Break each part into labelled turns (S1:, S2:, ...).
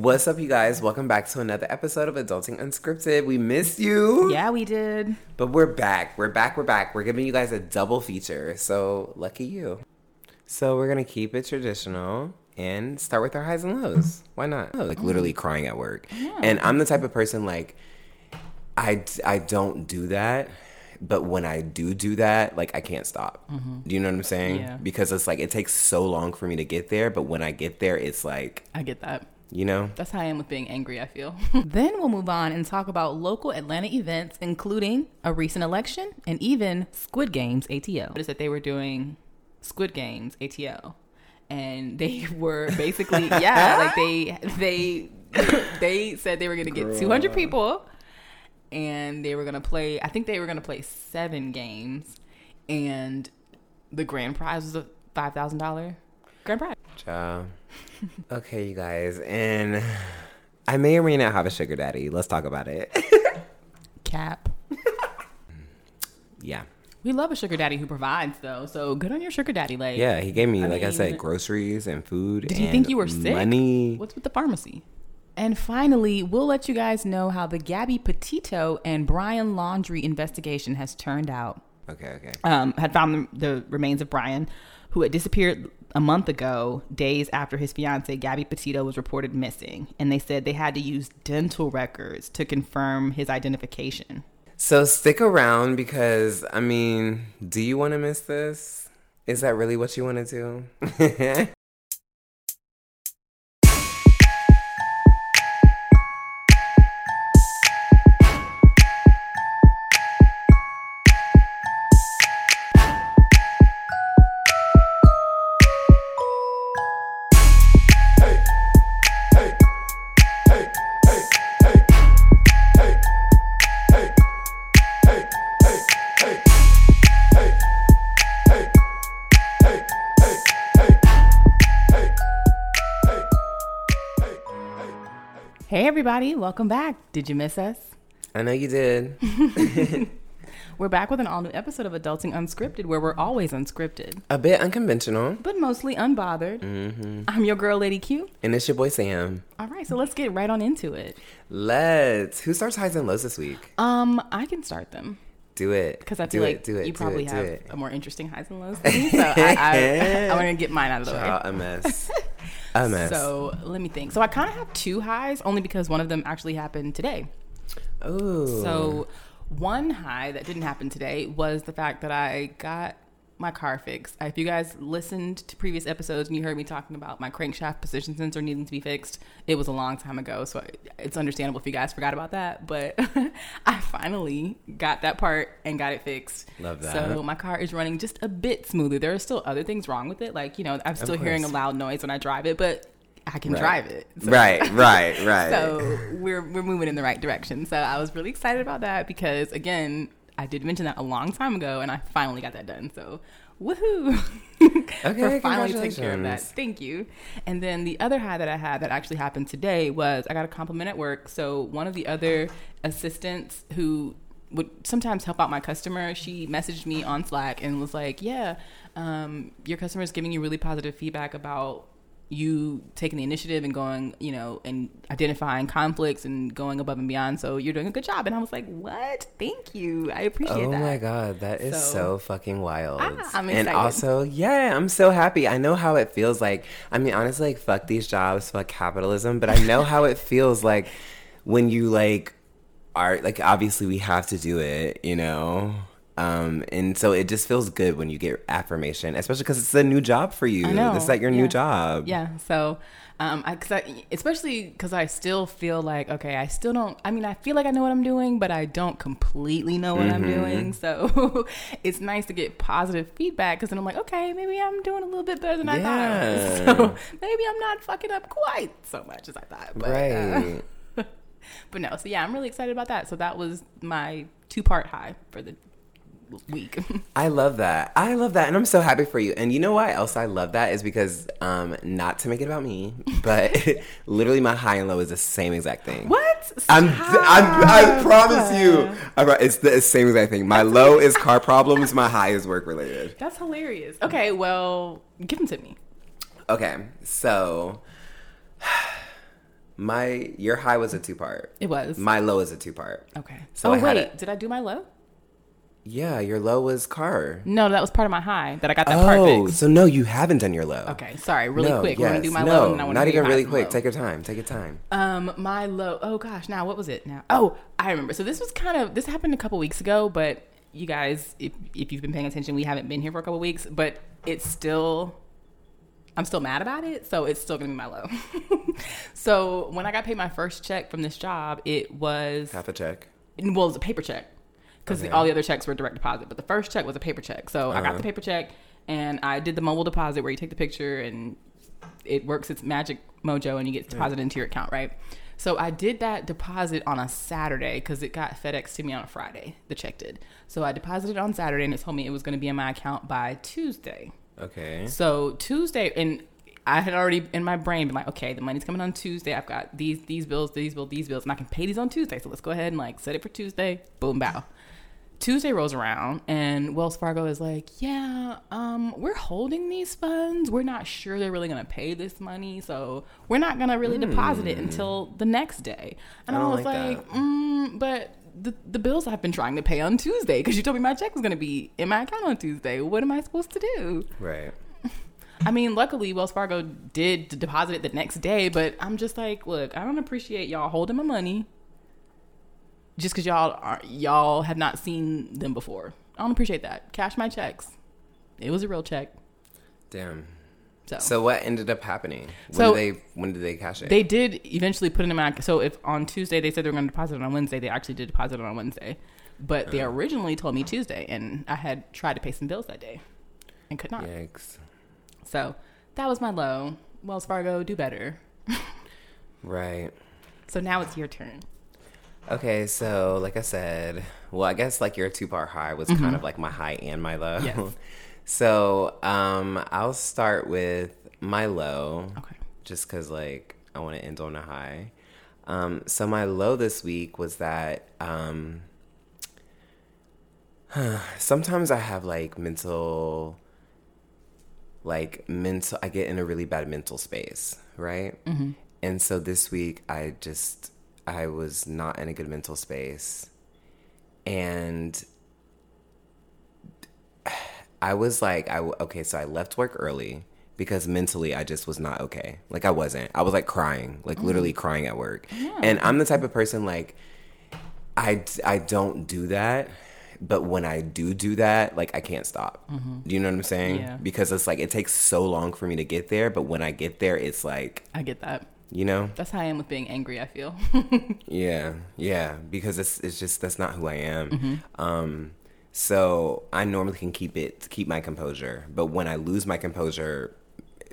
S1: What's up, you guys? Welcome back to another episode of Adulting Unscripted. We missed you.
S2: Yeah, we did.
S1: But we're back. We're back. We're back. We're giving you guys a double feature. So lucky you. So we're going to keep it traditional and start with our highs and lows. Why not? Oh, like literally crying at work. And I'm the type of person like, I, I don't do that. But when I do do that, like I can't stop. Mm-hmm. Do you know what I'm saying?
S2: Yeah.
S1: Because it's like it takes so long for me to get there. But when I get there, it's like,
S2: I get that.
S1: You know,
S2: That's how I am with being angry, I feel. then we'll move on and talk about local Atlanta events, including a recent election and even Squid Games ATL. Is that they were doing Squid Games ATL. And they were basically, yeah, like they they they said they were gonna get 200 people and they were gonna play. I think they were gonna play seven games, and the grand prize was a five thousand dollar grand prize.
S1: Ciao. okay, you guys, and I may or may not have a sugar daddy. Let's talk about it.
S2: Cap.
S1: yeah.
S2: We love a sugar daddy who provides, though. So good on your sugar daddy. Like,
S1: Yeah, he gave me,
S2: I
S1: like I said, groceries and food.
S2: Did he
S1: and
S2: think you were sick?
S1: Money.
S2: What's with the pharmacy? And finally, we'll let you guys know how the Gabby Petito and Brian Laundrie investigation has turned out.
S1: Okay, okay.
S2: um, had found the, the remains of Brian, who had disappeared a month ago, days after his fiancee Gabby Petito was reported missing. And they said they had to use dental records to confirm his identification.
S1: So stick around because, I mean, do you want to miss this? Is that really what you want to do?
S2: everybody, welcome back. Did you miss us?
S1: I know you did.
S2: We're back with an all new episode of Adulting Unscripted, where we're always unscripted,
S1: A bit unconventional.
S2: but mostly unbothered.
S1: Mm-hmm.
S2: I'm your girl, Lady Q.
S1: And it's your boy Sam.
S2: All right, so let's get right on into it.
S1: Let's. Who starts highs and lows this week?
S2: Um, I can start them.
S1: Do it.
S2: because I
S1: do
S2: feel
S1: it,
S2: like
S1: do it,
S2: you
S1: do
S2: probably
S1: it,
S2: have
S1: it.
S2: a more interesting highs and lows than me. So I, I, I want to get mine out of the way.
S1: Child, a mess. A mess.
S2: So let me think. So I kind of have two highs, only because one of them actually happened today.
S1: Oh.
S2: So one high that didn't happen today was the fact that I got my car fixed. If you guys listened to previous episodes and you heard me talking about my crankshaft position sensor needing to be fixed, it was a long time ago. So it's understandable if you guys forgot about that. But I finally got that part and got it fixed.
S1: Love that.
S2: So my car is running just a bit smoother. There are still other things wrong with it. Like, you know, I'm still hearing a loud noise when I drive it, but I can
S1: Right.
S2: drive it. So-
S1: right, right, right.
S2: so we're we're moving in the right direction. So I was really excited about that because again, I did mention that a long time ago, and I finally got that done. So woohoo!
S1: Okay,
S2: for finally taking care of that. Thank you. And then the other high that I had that actually happened today was I got a compliment at work. So one of the other assistants who would sometimes help out my customer, she messaged me on Slack and was like, "Yeah, um, your customer is giving you really positive feedback about." You taking the initiative and going, you know, and identifying conflicts and going above and beyond. So you're doing a good job. And I was like, what? Thank you. I appreciate
S1: Oh
S2: that.
S1: Oh my god, that is so,
S2: So-
S1: fucking wild.
S2: Ah, I'm
S1: and also, yeah, I'm so happy. I know how it feels like. I mean, honestly, like fuck these jobs, fuck capitalism, but I know how it feels like when you like are like obviously we have to do it, you know. Um, and so it just feels good when you get affirmation, especially because it's a new job for you. It's like your new job.
S2: Yeah. So, um, I, cause I, especially because I still feel like, okay, I still don't, I mean, I feel like I know what I'm doing, but I don't completely know what I'm
S1: Mm-hmm.
S2: doing. So it's nice to get positive feedback because then I'm like, okay, maybe I'm doing a little bit better than I thought I was. So maybe I'm not fucking up quite so much as I thought. But, uh,
S1: Right.
S2: but no, so yeah, I'm really excited about that. So that was my two part high for the week.
S1: I love that. I love that. And I'm so happy for you. And you know why else I love that is because, um, not to make it about me, but literally my high and low is the same exact thing.
S2: what?
S1: I'm, I'm, I promise you. It's the same exact thing. My low is car problems. My high is work related.
S2: That's hilarious. Okay, well, give them to me.
S1: Okay, so My your high was a two part.
S2: It was.
S1: My low is a two part.
S2: okay.
S1: So
S2: oh
S1: I had
S2: wait,
S1: a-
S2: did I do my low?
S1: Yeah, your low was car.
S2: No, that was part of my high that I got that part
S1: Oh,
S2: fixed.
S1: so no, you haven't done your low.
S2: Okay, sorry, really
S1: No,
S2: quick. We're gonna do my
S1: no,
S2: low and I want
S1: not even really quick. Take your time. Take your time.
S2: Um, my low. Oh gosh, now what was it? Now, oh, I remember. So this was kind of this happened a couple weeks ago, but you guys, if if you've been paying attention, we haven't been here for a couple weeks, but it's still. I'm still mad about it, so it's still gonna be my low. so when I got paid my first check from this job, it was
S1: Half a check.
S2: well, it was a paper check because
S1: Okay.
S2: all the other checks were direct deposit, but the first check was a paper check. So I got
S1: Uh-huh.
S2: the paper check and I did the mobile deposit where you take the picture and it works its magic mojo and you get deposited into your account, right? So I did that deposit on a Saturday because it got FedEx to me on a Friday. The check did. So I deposited on Saturday and it told me it was going to be in my account by Tuesday.
S1: Okay.
S2: So Tuesday, and I had already in my brain been like, okay, the money's coming on Tuesday. I've got these these bills, these bills, these bills, and I can pay these on Tuesday. So let's go ahead and like set it for Tuesday. Boom, bow. Tuesday rolls around, and Wells Fargo is like, yeah, um, we're holding these funds. We're not sure they're really gonna pay this money, so we're not gonna really deposit it until the next day. And
S1: I
S2: I, was
S1: like
S2: like, mm, but. The, the bills I've been trying to pay on Tuesday because you told me my check was going to be in my account on Tuesday. What am I supposed to do?
S1: Right.
S2: I mean, luckily Wells Fargo did deposit it the next day, but I'm just like, look, I don't appreciate y'all holding my money just because y'all are y'all have not seen them before. I don't appreciate that. Cash my checks. It was a real check.
S1: Damn.
S2: So,
S1: So what ended up happening? When
S2: So-
S1: did they when did they cash it?
S2: they did eventually put it in my so if on Tuesday they said they were going to deposit it on Wednesday, they actually did deposit it on Wednesday. But they uh. originally told me Tuesday, and I had tried to pay some bills that day and could not.
S1: Yikes.
S2: So that was my low. Wells Fargo, do better.
S1: Right.
S2: So now it's your turn.
S1: Okay, so like I said, well, I guess like your two part high was kind of like my high and my low.
S2: Yes.
S1: so um, I'll start with my low,
S2: Okay.
S1: just because like I want to end on a high. Um, so my low this week was that um, sometimes I have like mental, like mental. I get in a really bad mental space, right? Mm-hmm. And so this week I just I was not in a good mental space, and I was like, I okay, so I left work early because mentally I just was not okay. Like I wasn't. I was like crying, like mm-hmm. literally crying at work. And I'm the type of person like I I don't do that. But when I do do that, like I can't stop. Mm-hmm. Do you know what I'm saying?
S2: Yeah.
S1: Because it's like it takes so long for me to get there, but when I get there, it's like
S2: I get that.
S1: You know,
S2: That's how I am with being angry, I feel.
S1: yeah, yeah, because it's it's just that's not who I am.
S2: Mm-hmm.
S1: Um, so I normally can keep it keep my composure, but when I lose my composure,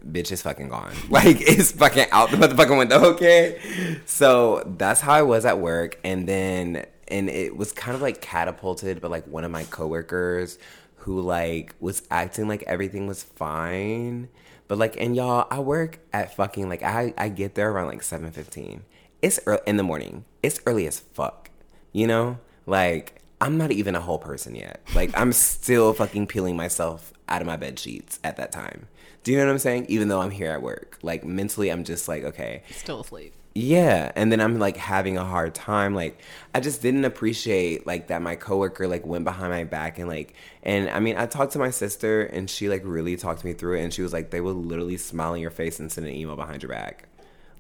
S1: bitch is fucking gone. Like it's fucking out the motherfucking window. Okay, so that's how I was at work, and then and it was kind of like catapulted, but like one of my coworkers who like was acting like everything was fine. But like, and y'all, I work at fucking like I I get there around like seven fifteen. It's early in the morning. It's early as fuck. You know, like I'm not even a whole person yet. Like I'm still fucking peeling myself out of my bed sheets at that time. Do you know what I'm saying? Even though I'm here at work, like mentally, I'm just like, okay,
S2: Still asleep.
S1: Yeah, and then I'm like having a hard time. Like I just didn't appreciate like that my coworker like went behind my back and like and I mean I talked to my sister and she like really talked me through it and she was like they will literally smile in your face and send an email behind your back.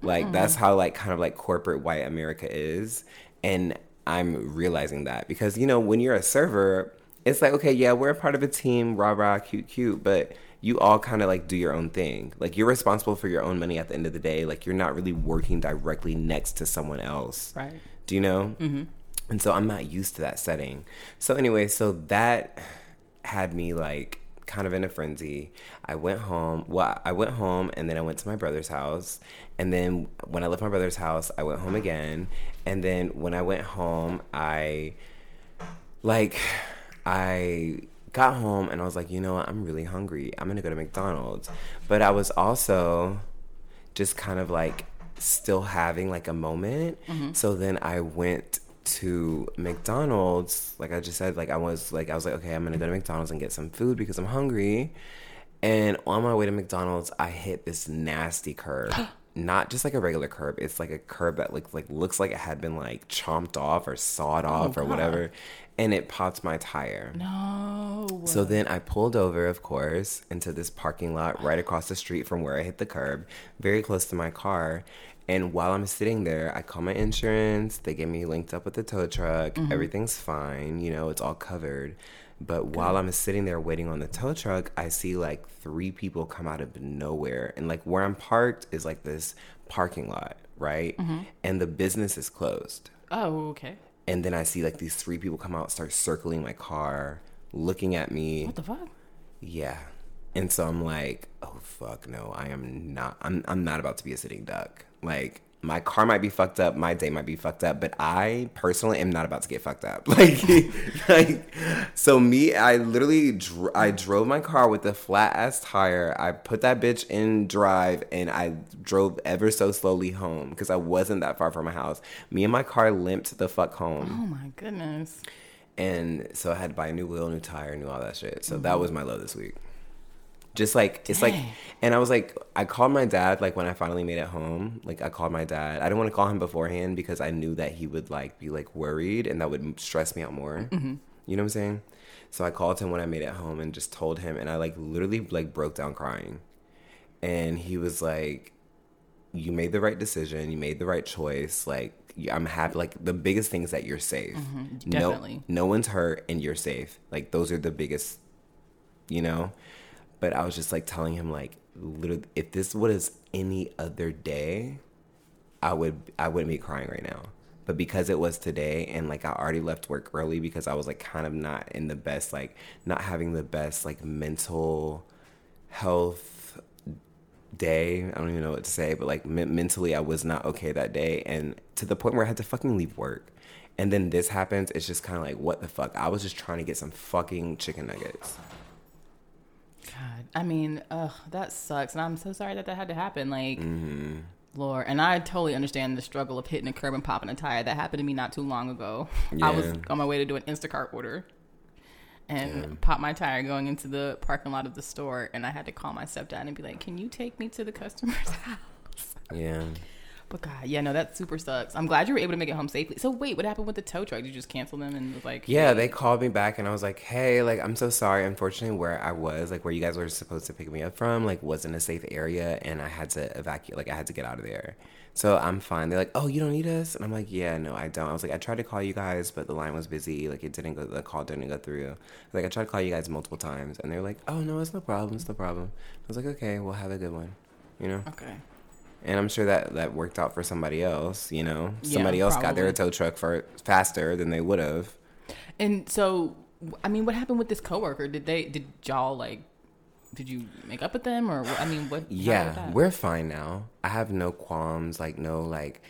S1: Like mm-hmm. that's how like kind of like corporate white America is and I'm realizing that because you know when you're a server it's like okay yeah we're a part of a team rah rah cute cute but you all kind of like do your own thing. Like you're responsible for your own money at the end of the day. Like you're not really working directly next to someone else.
S2: Right.
S1: do you know? Mm-hmm. and so i'm not used to that setting. So anyway so that had me like kind of in a frenzy. I went home well i went home and then i went to my brother's house. And then when i left my brother's house i went home again. And then when i went home i like I got home and I was like, you know what, I'm really hungry. I'm gonna go to McDonald's. But I was also just kind of like still having like a moment. Mm-hmm. So then I went to McDonald's, like I just said, like I was like I was like, okay, I'm gonna go to McDonald's and get some food because I'm hungry. And on my way to McDonald's, I hit this nasty curb. not just like a regular curb. It's like a curb that looks like looks like it had been like chomped off or sawed oh, off or
S2: God.
S1: whatever, and it popped my tire.
S2: No.
S1: So then I pulled over, of course, into this parking lot right across the street from where I hit the curb, very close to my car. And while I'm sitting there, I call my insurance. They get me linked up with the tow truck. Mm-hmm. Everything's fine. You know, it's all covered. But while I'm sitting there waiting on the tow truck, I see like three people come out of nowhere. And like where I'm parked is like this parking lot, right? Mm-hmm. And the business is closed.
S2: oh, okay.
S1: And then I see like these three people come out, start circling my car, looking at me.
S2: What the fuck?
S1: Yeah. And so I'm like, oh fuck no, I am not I'm I'm not about to be a sitting duck. Like my car might be fucked up, my day might be fucked up, but I personally am not about to get fucked up. Like, like so me, I literally dr- I drove my car with a flat ass tire. I put that bitch in drive and I drove ever so slowly home because I wasn't that far from my house. Me and my car limped the fuck home.
S2: Oh my goodness.
S1: And so I had to buy a new wheel, new tire, new all that shit. So that mm. was my low this week. Just like it's like, and I was like, I called my dad like when I finally made it home. Like I called my dad. I didn't want to call him beforehand because I knew that he would like be like worried and that would stress me out more. Mm-hmm. You know what I'm saying? So I called him when I made it home and just told him, and I like literally like broke down crying, and he was like, you made the right decision. You made the right choice. Like I'm happy. Like the biggest thing is that you're safe. Mm-hmm.
S2: definitely.
S1: No, no one's hurt and you're safe. Like those are the biggest, you know. But I was just like telling him like, literally, if this was any other day, I would I wouldn't be crying right now. But because it was today and like I already left work early because I was like kind of not in the best like not having the best like mental health day. I don't even know what to say, but like men- mentally I was not okay that day and to the point where I had to fucking leave work. And then this happens, it's just kind of like what the fuck. I was just trying to get some fucking chicken nuggets.
S2: God, I mean, ugh, that sucks, and I'm so sorry that that had to happen. Like,
S1: Mm-hmm.
S2: Lord, and I totally understand the struggle of hitting a curb and popping a tire. That happened to me not too long ago. I was on my way to do an Instacart order, and popped my tire going into the parking lot of the store, and I had to call my stepdad and be like, "Can you take me to the customer's house?"
S1: Yeah.
S2: But God, yeah, no, that super sucks. I'm glad you were able to make it home safely. So wait, what happened with the tow truck? Did you just cancel them and was like,
S1: Yeah,
S2: hey,
S1: they called me back and I was like, "Hey, like I'm so sorry. Unfortunately, where I was, like where you guys were supposed to pick me up from, like wasn't a safe area and I had to evacuate, like I had to get out of there." So I'm fine. They're like, "Oh, you don't need us?" And I'm like, "Yeah, no, I don't." I was like, "I tried to call you guys, but the line was busy. Like it didn't go the call didn't go through." Like I tried to call you guys multiple times and they're like, "Oh, no, it's no problem. It's no problem." I was like, "Okay, we'll have a good one." You know?
S2: Okay.
S1: And I'm sure that that worked out for somebody else, you know?
S2: Yeah,
S1: Somebody else got their tow truck for faster than they would have.
S2: And so, I mean, what happened with this coworker? Did they, did y'all like, did you make up with them or, I mean, what?
S1: Yeah, we're fine now. I have no qualms, like no like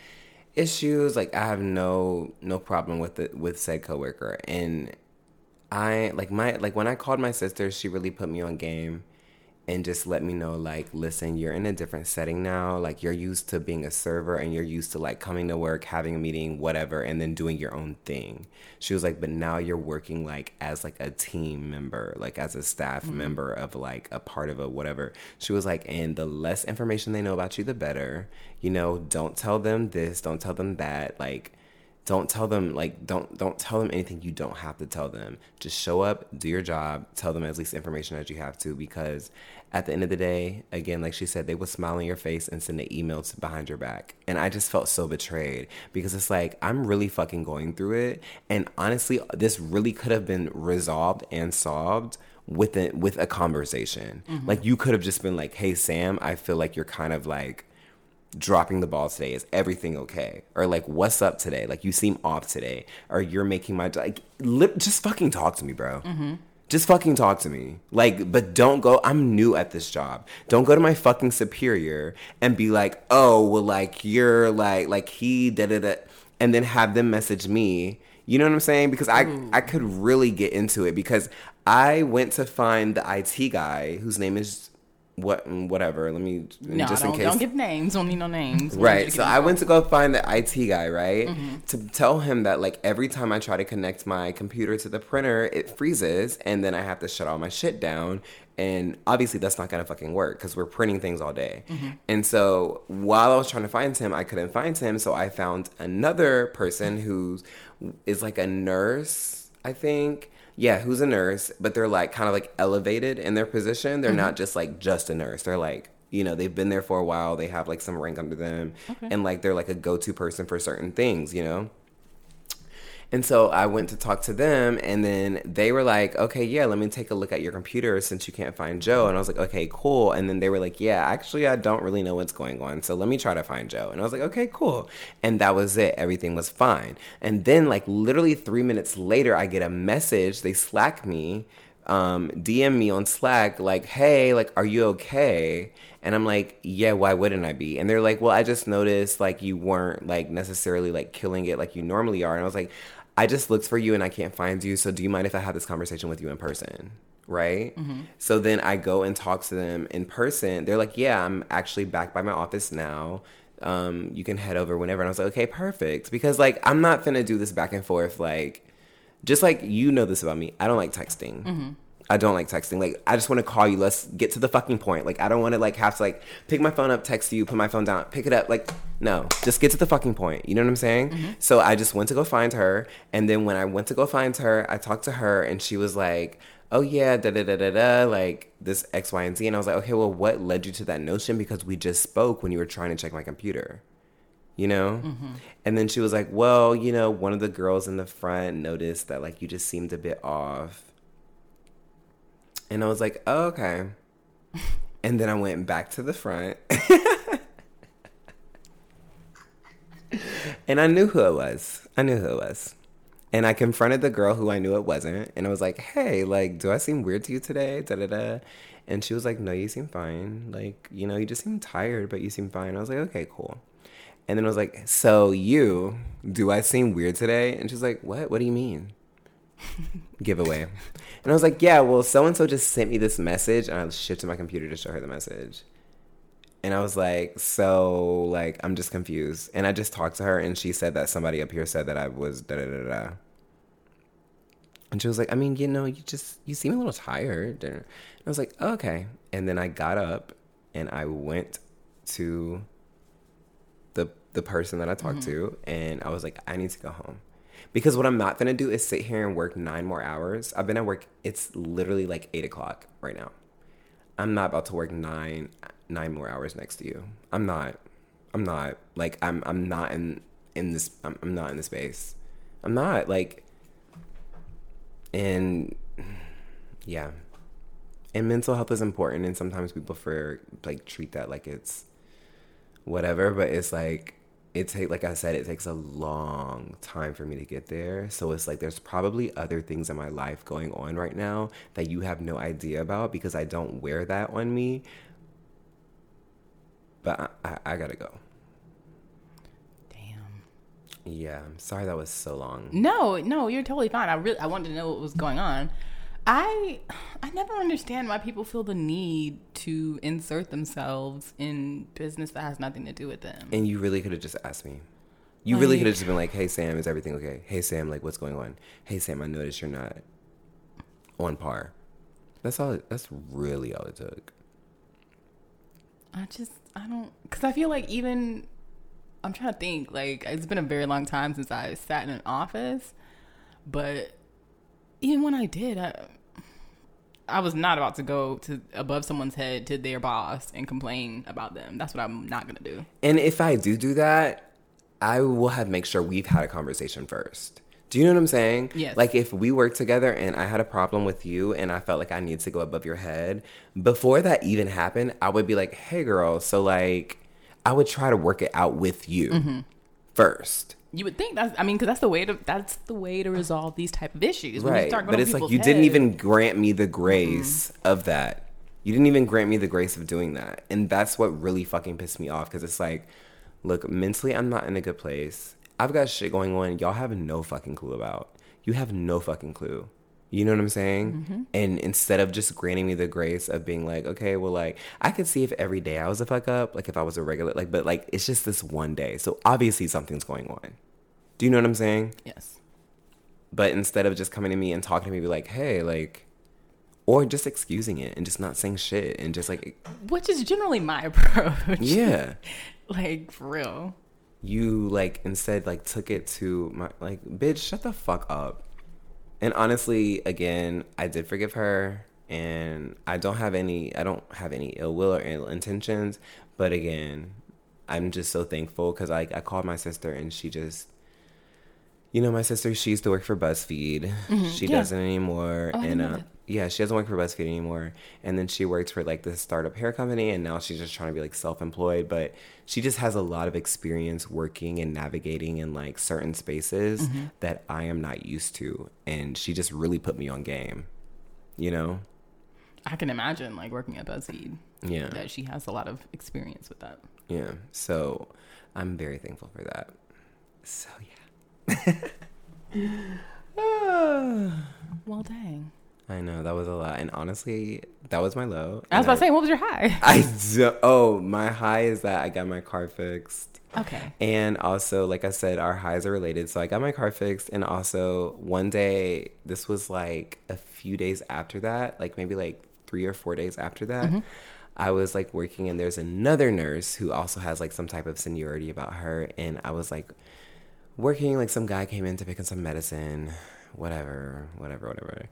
S1: issues. Like I have no no problem with it with said coworker. And I like my like when I called my sister, she really put me on game and just let me know like listen you're in a different setting now. Like you're used to being a server and you're used to like coming to work having a meeting whatever and then doing your own thing. She was like but now you're working like as like a team member like as a staff mm-hmm. member of like a part of a whatever. She was like and the less information they know about you the better. You know don't tell them this don't tell them that like don't tell them like don't don't tell them anything you don't have to tell them. Just show up do your job tell them as least information as you have to because at the end of the day again like she said they would smile in your face and send an email behind your back. And i just felt so betrayed because it's like i'm really fucking going through it. And honestly this really could have been resolved and solved with a, with a conversation. Mm-hmm. Like you could have just been like hey sam i feel like you're kind of like dropping the ball today. Is everything okay? Or like what's up today? Like you seem off today. Or you're making my like lip just fucking talk to me bro mm-hmm. Just fucking talk to me. Like but don't go i'm new at this job. Don't go to my fucking superior and be like oh well like you're like like he did it and then have them message me. You know what i'm saying? Because i i could really get into it because i went to find the it guy whose name is what whatever let me
S2: No,
S1: just in case No,
S2: don't give names. Don't need no names. We want you
S1: Right. So I went to go find the IT guy, right?
S2: Mm-hmm.
S1: To tell him that like every time I try to connect my computer to the printer, it freezes and then I have to shut all my shit down And obviously, that's not gonna fucking work because we're printing things all day. And so, while I was trying to find him, I couldn't find him. So, I found another person who is like a nurse, I think. Yeah, who's a nurse, but they're like kind of like elevated in their position. They're mm-hmm. not just like just a nurse. They're like, you know, they've been there for a while. They have like some rank under them. And like they're like a go to person for certain things, you know? And so I went to talk to them, and then they were like, okay, yeah, let me take a look at your computer since you can't find Joe. And I was like, okay, cool. And then they were like, yeah, actually, I don't really know what's going on. So let me try to find Joe. And I was like, okay, cool. And that was it. Everything was fine. And then, like, literally three minutes later, I get a message. They Slack me, um, DM me on Slack, like, hey, like, are you okay? And I'm like, yeah, why wouldn't I be? And they're like, well, I just noticed like you weren't like necessarily like killing it like you normally are. And I was like, I just looked for you and I can't find you. So do you mind if I have this conversation with you in person? Right. So then I go and talk to them in person. They're like, yeah, I'm actually back by my office now. Um, you can head over whenever. And I was like, okay, perfect. Because like, I'm not finna do this back and forth. Like, just like you know this about me, I don't like texting. I don't like texting. Like, I just want to call you. Let's get to the fucking point. Like, I don't want to like have to like pick my phone up, text you, put my phone down, pick it up. Like, no, just get to the fucking point. You know what I'm saying? Mm-hmm. So I just went to go find her, and then when I went to go find her, I talked to her, and she was like, "Oh yeah, da da da da da," like this X, Y, and Z. And I was like, "Okay, well, what led you to that notion? Because we just spoke when you were trying to check my computer." you know? Mm-hmm. And then she was like, Well, you know, one of the girls in the front noticed that like you just seemed a bit off. And I was like, oh, okay. And then I went back to the front. and I knew who it was. I knew who it was. And I confronted the girl who I knew it wasn't. And I was like, hey, like, do I seem weird to you today? Da da da. And she was like, no, you seem fine. Like, you know, you just seem tired, but you seem fine. I was like, okay, cool. And then I was like, so you, do I seem weird today? And she's like, what? What do you mean? Giveaway. And I was like, yeah, well, so and so just sent me this message. And I shifted my computer to show her the message. And I was like, so, like, I'm just confused. And I just talked to her, and she said that somebody up here said that I was da da da da. And she was like, I mean, you know, you just, you seem a little tired. And I was like, oh, okay. And then I got up and I went to the the person that I talked mm-hmm. to, and I was like, I need to go home. Because what I'm not gonna do is sit here and work nine more hours. I've been at work, it's literally like eight o'clock right now. I'm not about to work nine nine more hours next to you. I'm not. I'm not. Like I'm I'm not in in this I'm, I'm not in the space. I'm not like and yeah. And mental health is important and sometimes people for like treat that like it's whatever, but it's like it take like I said, it takes a long time for me to get there. So it's like there's probably other things in my life going on right now that you have no idea about because I don't wear that on me. But I, I, I gotta go.
S2: Damn.
S1: Yeah, I'm sorry that was so long.
S2: No, no, you're totally fine. I really I wanted to know what was going on. I I never understand why people feel the need to insert themselves in business that has nothing to do with them.
S1: And you really could have just asked me. You really could have just been like, "Hey Sam, is everything okay? Hey Sam, like what's going on? Hey Sam, I noticed you're not on par." That's all. It, that's really all it took.
S2: I just I don't because I feel like even I'm trying to think like it's been a very long time since I sat in an office, but even when I did, I I was not about to go to above someone's head to their boss and complain about them. That's what I'm not gonna do.
S1: And if I do do that, I will have make sure we've had a conversation first. Do you know what I'm saying?
S2: Yes.
S1: Like if we work together and I had a problem with you and I felt like I needed to go above your head, before that even happened, I would be like, "Hey girl, so like I would try to work it out with you
S2: Mm-hmm.
S1: first.
S2: You would think that's I mean because that's the way to that's the way to resolve these type of issues. When you
S1: Right. But it's like you didn't even grant me the grace mm-hmm. of that. You didn't even grant me the grace of doing that. And that's what really fucking pissed me off because it's like, look, mentally, I'm not in a good place. I've got shit going on y'all have no fucking clue about. You have no fucking clue. You know what I'm saying? Mm-hmm. And instead of just granting me the grace of being like, okay, well, like, I could see if every day I was a fuck up, like if I was a regular, like, but like, it's just this one day. So obviously something's going on. Do you know what I'm saying?
S2: yes.
S1: But instead of just coming to me and talking to me, be like, hey, like, or just excusing it and just not saying shit and just like
S2: Which is generally my approach.
S1: yeah
S2: like for real.
S1: you like instead like took it to my like bitch shut the fuck up and honestly again i did forgive her and i don't have any i don't have any ill will or ill intentions but again i'm just so thankful because I, I called my sister and she just you know my sister she used to work for buzzfeed she
S2: yeah.
S1: doesn't anymore
S2: Oh, I
S1: and uh
S2: that.
S1: Yeah she doesn't work for buzzfeed anymore and then she worked for like this startup hair company and now she's just trying to be like self-employed but she just has a lot of experience working and navigating in like certain spaces
S2: Mm-hmm.
S1: that i am not used to and she just really put me on game you know
S2: I can imagine like working at BuzzFeed
S1: yeah
S2: that she has a lot of experience with that.
S1: yeah so i'm very thankful for that so yeah Ah.
S2: Well, dang.
S1: I know that was a lot, and honestly, that was my low.
S2: I was about to say, what was your high?
S1: I do, oh, my high is that I got my car fixed.
S2: Okay.
S1: And also, like I said, our highs are related. So I got my car fixed. And also, one day, this was like a few days after that, like maybe like three or four days after that, mm-hmm. I was like working, and there's another nurse who also has like some type of seniority about her. And I was like working, like some guy came in to pick up some medicine, whatever, whatever, whatever.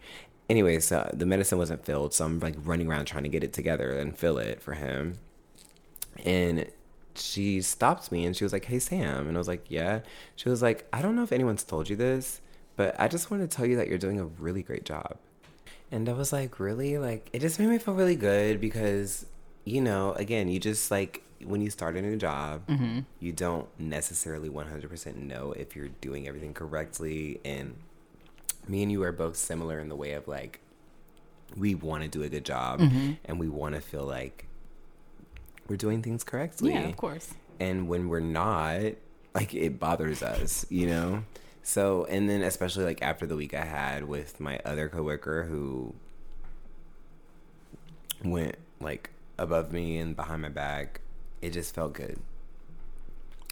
S1: Anyways, uh, the medicine wasn't filled. So I'm like running around trying to get it together and fill it for him. And she stopped me and she was like, Hey, Sam. And I was like, Yeah. She was like, I don't know if anyone's told you this, but I just want to tell you that you're doing a really great job. And I was like, Really? Like, it just made me feel really good because, you know, again, you just like, when you start a new job, you don't necessarily 100% know if you're doing everything correctly. And me and you are both similar in the way of like, we want to do a good job mm-hmm. and we want to feel like we're doing things correctly.
S2: Yeah, of course.
S1: And when we're not, like it bothers us, you know? So, and then especially like after the week I had with my other coworker who went like above me and behind my back, it just felt good.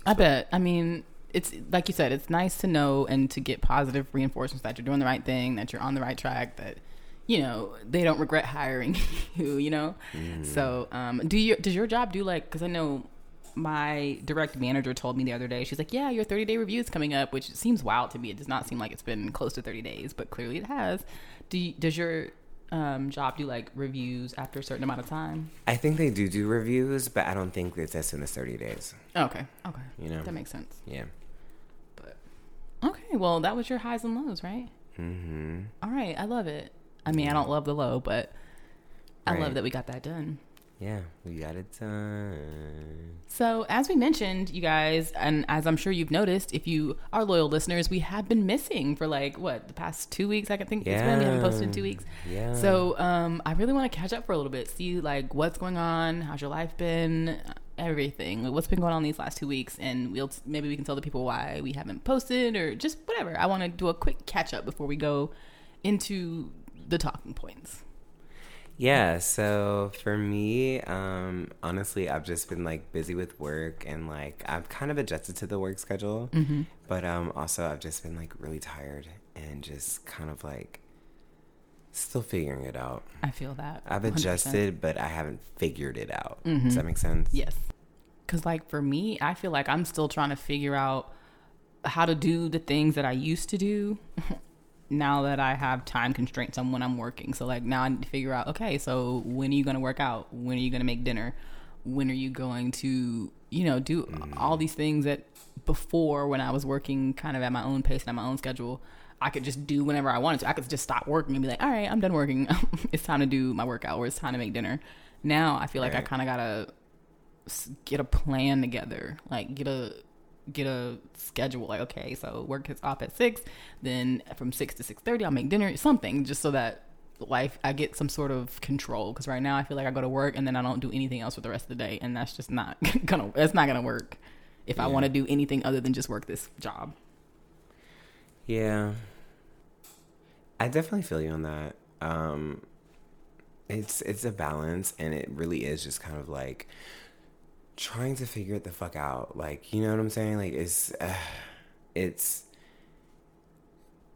S2: I bet. I mean, it's like you said, it's nice to know and to get positive reinforcements that you're doing the right thing, that you're on the right track, that you know they don't regret hiring you. You know. So, um, do you does your job do like? Because I know my direct manager told me the other day. She's like, "Yeah, your 30 day review is coming up," which seems wild to me. It does not seem like it's been close to 30 days, but clearly it has. Do you, does your um, job do like reviews after a certain amount of time?
S1: I think they do do reviews, but I don't think it's as soon as 30 days.
S2: Okay, okay,
S1: You know?
S2: that makes sense.
S1: Yeah.
S2: Okay, well, that was your highs and lows, right?
S1: Mm-hmm.
S2: All right, I love it. I mean, I don't love the low, but I love that we got that done.
S1: Yeah, we got it done.
S2: So, as we mentioned, you guys, and as I'm sure you've noticed, if you are loyal listeners, we have been missing for like what the past two weeks. I can think it's been we haven't posted in two weeks.
S1: Yeah.
S2: So, um, I really want to catch up for a little bit, see like what's going on, how's your life been, everything, what's been going on these last two weeks, and we'll maybe we can tell the people why we haven't posted or just whatever. I want to do a quick catch up before we go into the talking points.
S1: Yeah, so for me, um, honestly, I've just been like busy with work and like I've kind of adjusted to the work schedule,
S2: Mm-hmm.
S1: but um, also I've just been like really tired and just kind of like still figuring it out.
S2: I feel that
S1: I've
S2: 100%.
S1: adjusted, but I haven't figured it out.
S2: Mm-hmm.
S1: Does that make sense?
S2: Yes. Cause like for me, I feel like I'm still trying to figure out how to do the things that I used to do now that I have time constraints on when I'm working. So like now I need to figure out, okay, so when are you gonna work out? When are you gonna make dinner? When are you going to, you know, do all these things that before when I was working kind of at my own pace and at my own schedule, I could just do whenever I wanted to. I could just stop working and be like, all right, I'm done working. it's time to do my workout or it's time to make dinner. Now I feel like I kind of gotta get a plan together like get a get a schedule like okay so work is off at six then from six to six thirty i'll make dinner something just so that life i get some sort of control because right now i feel like i go to work and then i don't do anything else for the rest of the day and that's just not gonna that's not gonna work if i want to do anything other than just work this job
S1: Yeah. I definitely feel you on that. Um it's it's a balance and it really is just kind of like trying to figure it the fuck out. Like, you know what I'm saying? Like it's uh, it's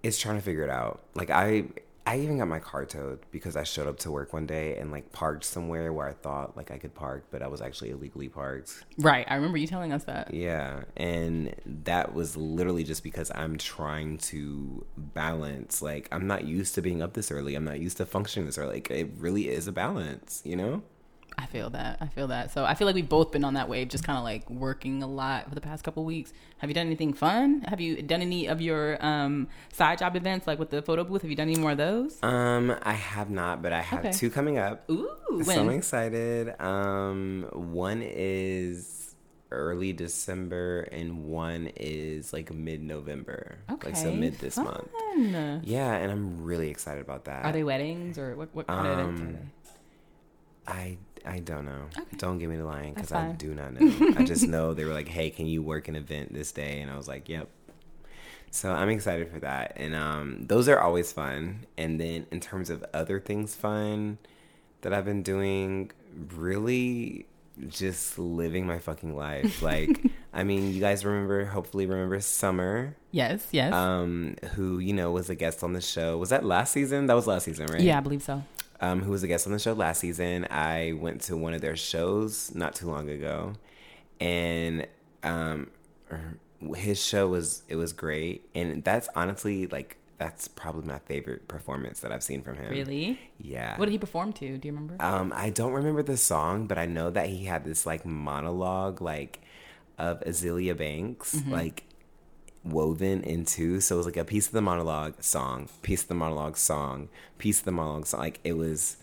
S1: it's trying to figure it out. Like I I even got my car towed because I showed up to work one day and like parked somewhere where I thought like I could park, but I was actually illegally parked.
S2: Right. I remember you telling us that.
S1: Yeah, and that was literally just because I'm trying to balance. Like, I'm not used to being up this early. I'm not used to functioning this early. Like, it really is a balance, you know?
S2: I feel that. I feel that. So I feel like we've both been on that wave, just kind of like working a lot for the past couple weeks. Have you done anything fun? Have you done any of your um, side job events, like with the photo booth? Have you done any more of those?
S1: Um, I have not, but I have
S2: Okay.
S1: two coming up.
S2: Ooh,
S1: So I'm excited. Um, one is early December, and one is like mid November.
S2: Okay,
S1: Like, so mid this month.
S2: fun.
S1: Yeah, and I'm really excited about that.
S2: Are they weddings or what? What kind of events are
S1: Um,
S2: they?
S1: I I don't know.
S2: Okay.
S1: Don't give me the lying because I do not know. I just know they were like, "Hey, can you work an event this day?" And I was like, "Yep." So I'm excited for that, and um, those are always fun. And then in terms of other things fun that I've been doing, really just living my fucking life. Like, I mean, you guys remember, hopefully remember Summer,
S2: Yes, yes.
S1: um, who you know was a guest on the show. Was that last season? That was last season, right?
S2: yeah, I believe so.
S1: Um, who was a guest on the show last season. I went to one of their shows not too long ago, and um, his show was it was great, and that's honestly like that's probably my favorite performance that I've seen from him.
S2: Really?
S1: Yeah.
S2: What did he perform to? Do you remember?
S1: Um, I don't remember the song, but I know that he had this like monologue like of Azealia Banks,
S2: Mm-hmm.
S1: like woven into. So it was like a piece of the monologue song, piece of the monologue song, piece of the monologue song. Like it was,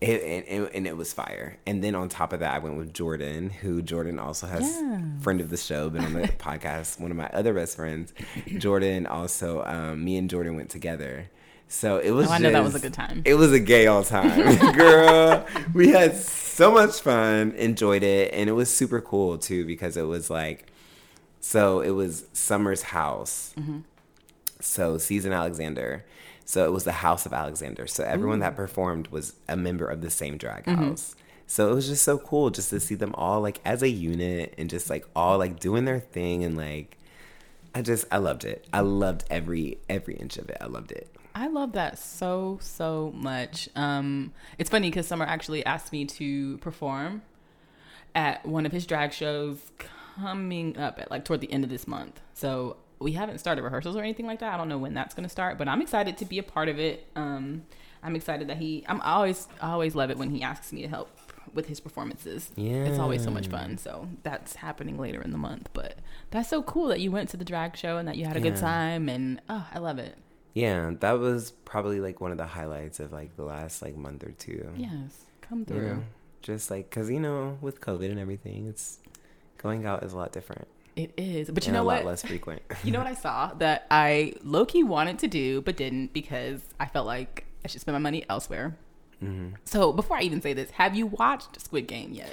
S1: it, and, and, and it was fire. And then on top of that, I went with Jordan, who Jordan also has
S2: Yeah.
S1: friend of the show, been on the podcast. One of my other best friends, Jordan. Also, um, me and Jordan went together. So it was.
S2: Oh, I know that was a good time.
S1: It was a gay all time, girl. we had so much fun, enjoyed it, and it was super cool too because it was like, so it was Summer's house. So Season Alexander. So it was the house of Alexander. So everyone that performed was a member of the same drag house. So it was just so cool just to see them all like as a unit and just like all like doing their thing and like I just I loved it. I loved every every inch of it. I loved it.
S2: I love that so so much. Um, it's funny because Summer actually asked me to perform at one of his drag shows coming up at like toward the end of this month. So we haven't started rehearsals or anything like that. I don't know when that's going to start, but I'm excited to be a part of it. Um, I'm excited that he. I'm always I always love it when he asks me to help with his performances. Yeah, it's always so much fun. So that's happening later in the month. But that's so cool that you went to the drag show and that you had a good time. And oh, I love it.
S1: Yeah, that was probably like one of the highlights of like the last like month or two.
S2: Yes, come
S1: Yeah.
S2: through.
S1: Just like, cause you know, with COVID and everything, it's going out is a lot different.
S2: It is, but you know
S1: a
S2: what?
S1: lot less frequent.
S2: You know what I saw that I low key wanted to do but didn't because I felt like I should spend my money elsewhere.
S1: Mm-hmm.
S2: So before I even say this, have you watched Squid Game yet?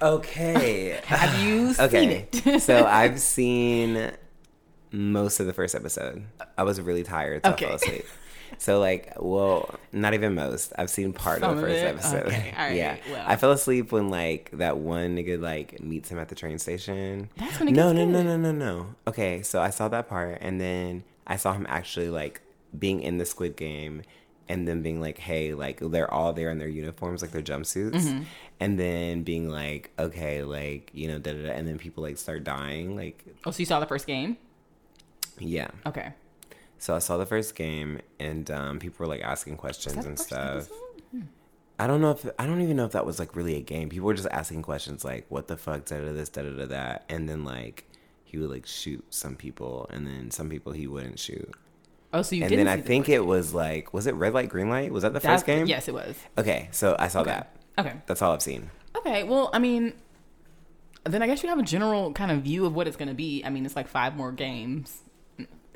S1: okay.
S2: Have you seen it?
S1: so I've seen most of the first episode. I was really tired, so
S2: Okay.
S1: I fell asleep. So like, well, not even most. I've seen part
S2: Some
S1: of
S2: of
S1: the first
S2: it?
S1: episode.
S2: Okay, all right,
S1: yeah,
S2: well.
S1: I fell asleep when like that one nigga like meets him at the train station.
S2: That's when it
S1: no, no, no, no, no, no. Okay, so I saw that part, and then I saw him actually like being in the Squid Game, and then being like, "Hey, like they're all there in their uniforms, like their jumpsuits,"
S2: Mm-hmm.
S1: and then being like, "Okay, like you know, da da da," and then people like start dying, like
S2: Oh, so you saw the first game?
S1: yeah.
S2: Okay.
S1: So I saw the first game, and um, people were like asking questions and stuff.
S2: episode?
S1: I don't know if I don't even know if that was like really a game. People were just asking questions like, "What the fuck?" Da da this, da da da that, and then like he would like shoot some people, and then some people he wouldn't shoot.
S2: Oh, so you
S1: and
S2: didn't
S1: then I
S2: the
S1: think
S2: first
S1: it was like, was it red light, green light? Was that the
S2: That-
S1: first game?
S2: Yes, it was.
S1: Okay, so I saw that.
S2: Okay.
S1: That's all I've seen.
S2: Okay. Well, I mean, then I guess you have a general kind of view of what it's going to be. I mean, it's like five more games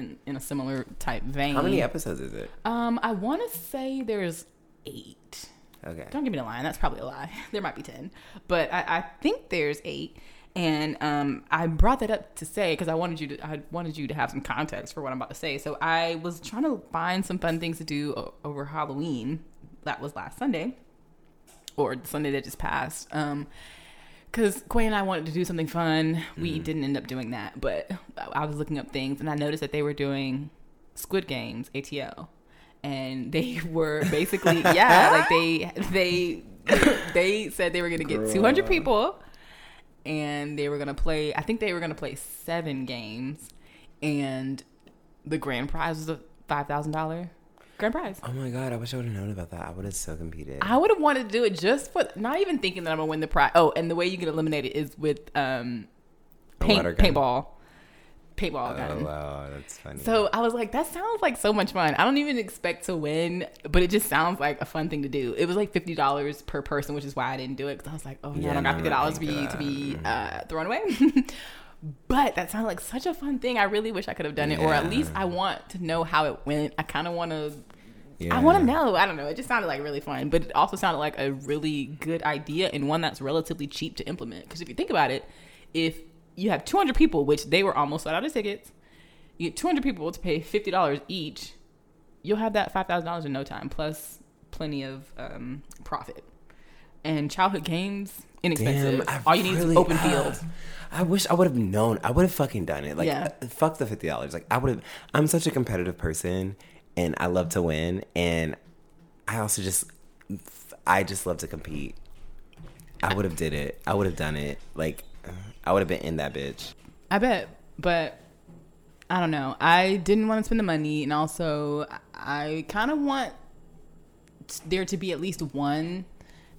S2: in, in, a similar type vein.
S1: How many episodes is it?
S2: Um, I want to say there's eight.
S1: Okay.
S2: Don't give me the line. That's probably a lie. There might be 10. But I, I think there's eight. And um, I brought that up to say because I wanted you to I wanted you to have some context for what I'm about to say. So I was trying to find some fun things to do o- over Halloween. That was last Sunday, or the Sunday that just passed. Um, because Quay and I wanted to do something fun. We mm-hmm. didn't end up doing that, but I was looking up things and I noticed that they were doing Squid Games ATL, and they were basically yeah, like they they they said they were gonna get 200 people, and they were gonna play. I think they were gonna play seven games, and the grand prize was a five thousand dollar grand prize.
S1: Oh my god, I wish I would have known about that. I would have so competed.
S2: I would have wanted to do it just for not even thinking that I'm gonna win the prize. Oh, and the way you get eliminated is with um paint
S1: gun.
S2: paintball. Paintball gun.
S1: Oh wow, that's funny.
S2: So I was like, that sounds like so much fun. I don't even expect to win, but it just sounds like a fun thing to do. It was like fifty dollars per person, which is why I didn't do it because I was like, oh yeah,
S1: Yeah,
S2: I don't got
S1: no,
S2: fifty dollars for
S1: thank
S2: you to be uh, thrown away. but that sounded like such a fun thing. I really wish I could have done it, or at least I want to know how it went. I kind of want to.
S1: yeah.
S2: I want to know. I don't know. It just sounded like really fun, but it also sounded like a really good idea and one that's relatively cheap to implement. Because if you think about it, if you have 200 people, which they were almost sold out of tickets, you get 200 people to pay $50 each, you'll have that $5,000 in no time, plus plenty of um, profit. And childhood games, inexpensive.
S1: I
S2: All you need
S1: really-
S2: is open
S1: ah,
S2: field.
S1: I wish I would have known. I would have fucking done it. Like,
S2: Yeah.
S1: uh, fuck the fifty dollars. Like, I would have. I'm such a competitive person, and I love to win, and I also just, I just love to compete. I would have did it. I would have done it. Like, I would have been in that bitch.
S2: I bet, but I don't know. I didn't want to spend the money, and also I kind of want there to be at least one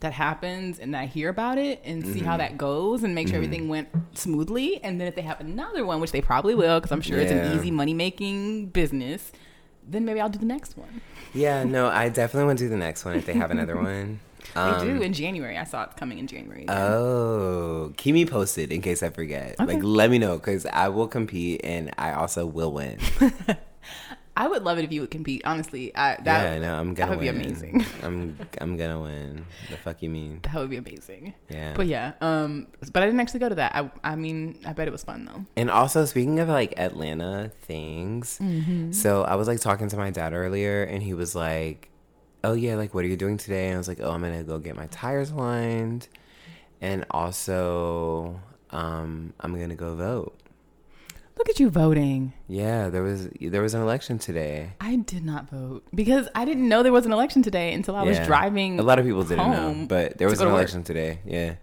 S2: that happens and I hear about it and see how mm-hmm. that goes and make sure mm-hmm. everything went smoothly. And then if they have another one, which they probably will, because I'm sure it's an easy money making business, then maybe I'll do the next one.
S1: Yeah, no, I definitely want to do the next one if they have another one.
S2: they do um, in January. I saw it coming in January. again.
S1: Oh, keep me posted in case I forget.
S2: Okay.
S1: Like, let me know because I will compete and I also will win.
S2: I would love it if you would compete. Honestly, I, that
S1: yeah, no, I'm gonna.
S2: would be amazing.
S1: I'm I'm gonna win. The fuck you mean?
S2: that would be amazing.
S1: Yeah.
S2: But yeah, um, but I didn't actually go to that. I, I mean, I bet it was fun though.
S1: And also, speaking of like Atlanta things,
S2: Mm-hmm.
S1: so I was like talking to my dad earlier, and he was like, "Oh yeah, like what are you doing today?" And I was like, "Oh, I'm gonna go get my tires lined, and also, um, I'm gonna go vote."
S2: Look at you voting.
S1: Yeah, there was there was an election today.
S2: I did not vote because I didn't know there was an election today until I was driving.
S1: A lot of people didn't know, but there was an
S2: to work.
S1: election today. Yeah,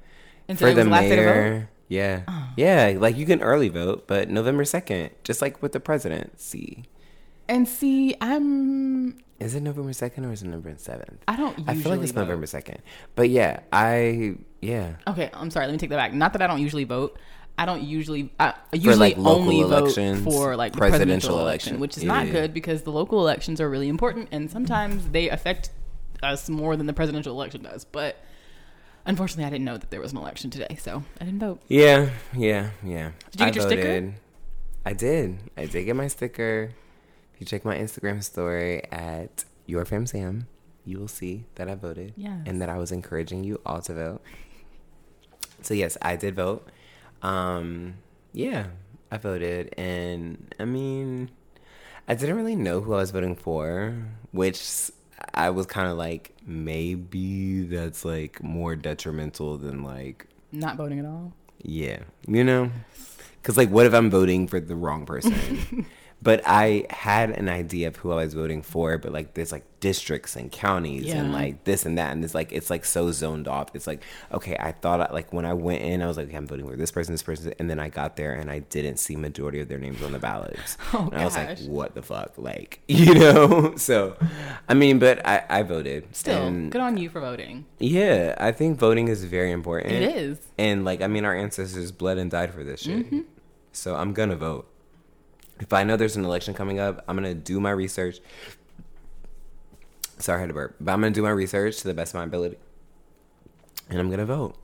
S2: and
S1: for the
S2: was the last day to vote. Oh.
S1: mayor. Yeah, yeah, like you can early vote, but November second, just like with the presidency.
S2: And see, I'm.
S1: Is it November second or is it November seventh?
S2: I don't. Usually
S1: I feel like it's
S2: vote.
S1: November second, but yeah, I yeah
S2: Okay, I'm sorry. Let me take that back. Not that I don't usually vote. I don't usually. I usually
S1: like,
S2: only
S1: elections,
S2: vote for like
S1: presidential
S2: presidential election,
S1: election.
S2: which is
S1: Yeah,
S2: not
S1: yeah.
S2: good because the local elections are really important and sometimes they affect us more than the presidential election does. But unfortunately, I didn't know that there was an election today, so I didn't vote.
S1: yeah yeah yeah.
S2: Did you get
S1: I
S2: your sticker?
S1: I did. I did get my sticker. If you check my Instagram story at your fam Sam, you will see that I voted
S2: Yes.
S1: and that I was encouraging you all to vote. So yes, I did vote. Um, yeah, I voted, and I mean, I didn't really know who I was voting for, which I was kind of like, maybe that's like more detrimental than like,
S2: Not voting at all.
S1: yeah, you know, because like, what if I'm voting for the wrong person? but I had an idea of who I was voting for, but like there's like districts and counties and like this and that, and it's like it's like so zoned off. It's like okay, I thought I, like when I went in, I was like, okay, I'm voting for this person, this person, and then I got there and I didn't see majority of their names on the ballots.
S2: Oh,
S1: and I was like, what the fuck, like you know? So, I mean, but I I voted
S2: Still,
S1: and
S2: good on you for voting.
S1: yeah, I think voting is very important.
S2: It is.
S1: And like I mean our ancestors bled and died for this shit.
S2: Mm-hmm.
S1: So I'm gonna vote. If I know there's an election coming up, I'm gonna do my research. Sorry, I had to burp. But I'm gonna do my research to the best of my ability. And I'm gonna vote.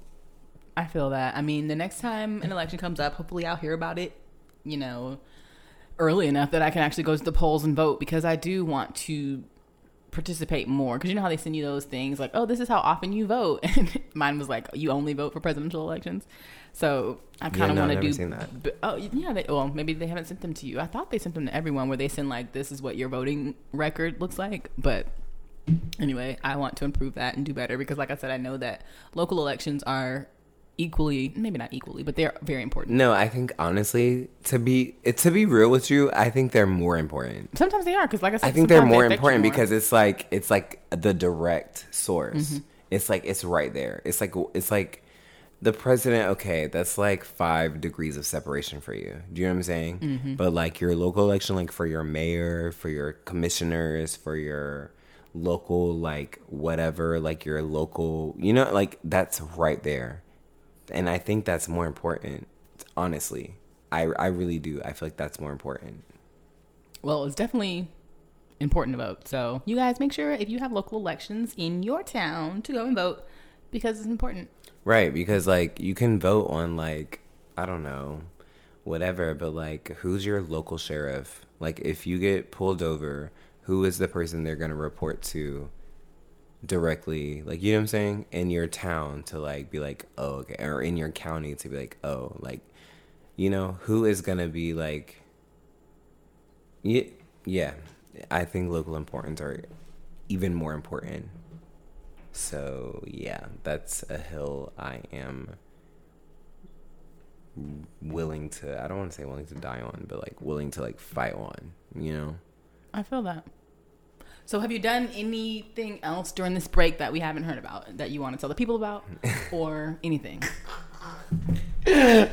S2: I feel that. I mean, the next time an election comes up, hopefully I'll hear about it, you know, early enough that I can actually go to the polls and vote because I do want to participate more. Because you know how they send you those things like, oh, this is how often you vote. And mine was like, you only vote for presidential elections. So I kind of
S1: no,
S2: want to do.
S1: seen that.
S2: b- Oh yeah, they, well maybe they haven't sent them to you. I thought they sent them to everyone where they send like this is what your voting record looks like. But anyway, I want to improve that and do better because, like I said, I know that local elections are equally, maybe not equally, but they're very important.
S1: No, I think honestly, to be to be real with you, I think they're more important.
S2: Sometimes they are because, like I said,
S1: I think they're
S2: sometimes they
S1: more important
S2: more.
S1: because it's like it's like the direct source.
S2: Mm-hmm.
S1: It's like it's right there. It's like it's like the president. Okay, that's like five degrees of separation for you. Do you know what I'm saying?
S2: Mm-hmm.
S1: But like your local election, like for your mayor, for your commissioners, for your local like whatever, like your local, you know, like that's right there. And I think that's more important. Honestly, I I really do. I feel like that's more important.
S2: Well, it's definitely important to vote. So you guys make sure if you have local elections in your town to go and vote because it's important.
S1: Right, because like you can vote on like I don't know, whatever, but like who's your local sheriff? Like if you get pulled over, who is the person they're going to report to directly? Like you know what I'm saying? In your town to like be like, "Oh, okay," or in your county to be like, "Oh, like you know, who is to be like yeah, yeah. I think local importance are even more important. So yeah, that's a hill I am willing to I don't want to say willing to die on, but like willing to like fight on, you know?
S2: I feel that. So have you done anything else during this break that we haven't heard about that you want to tell the people about or anything?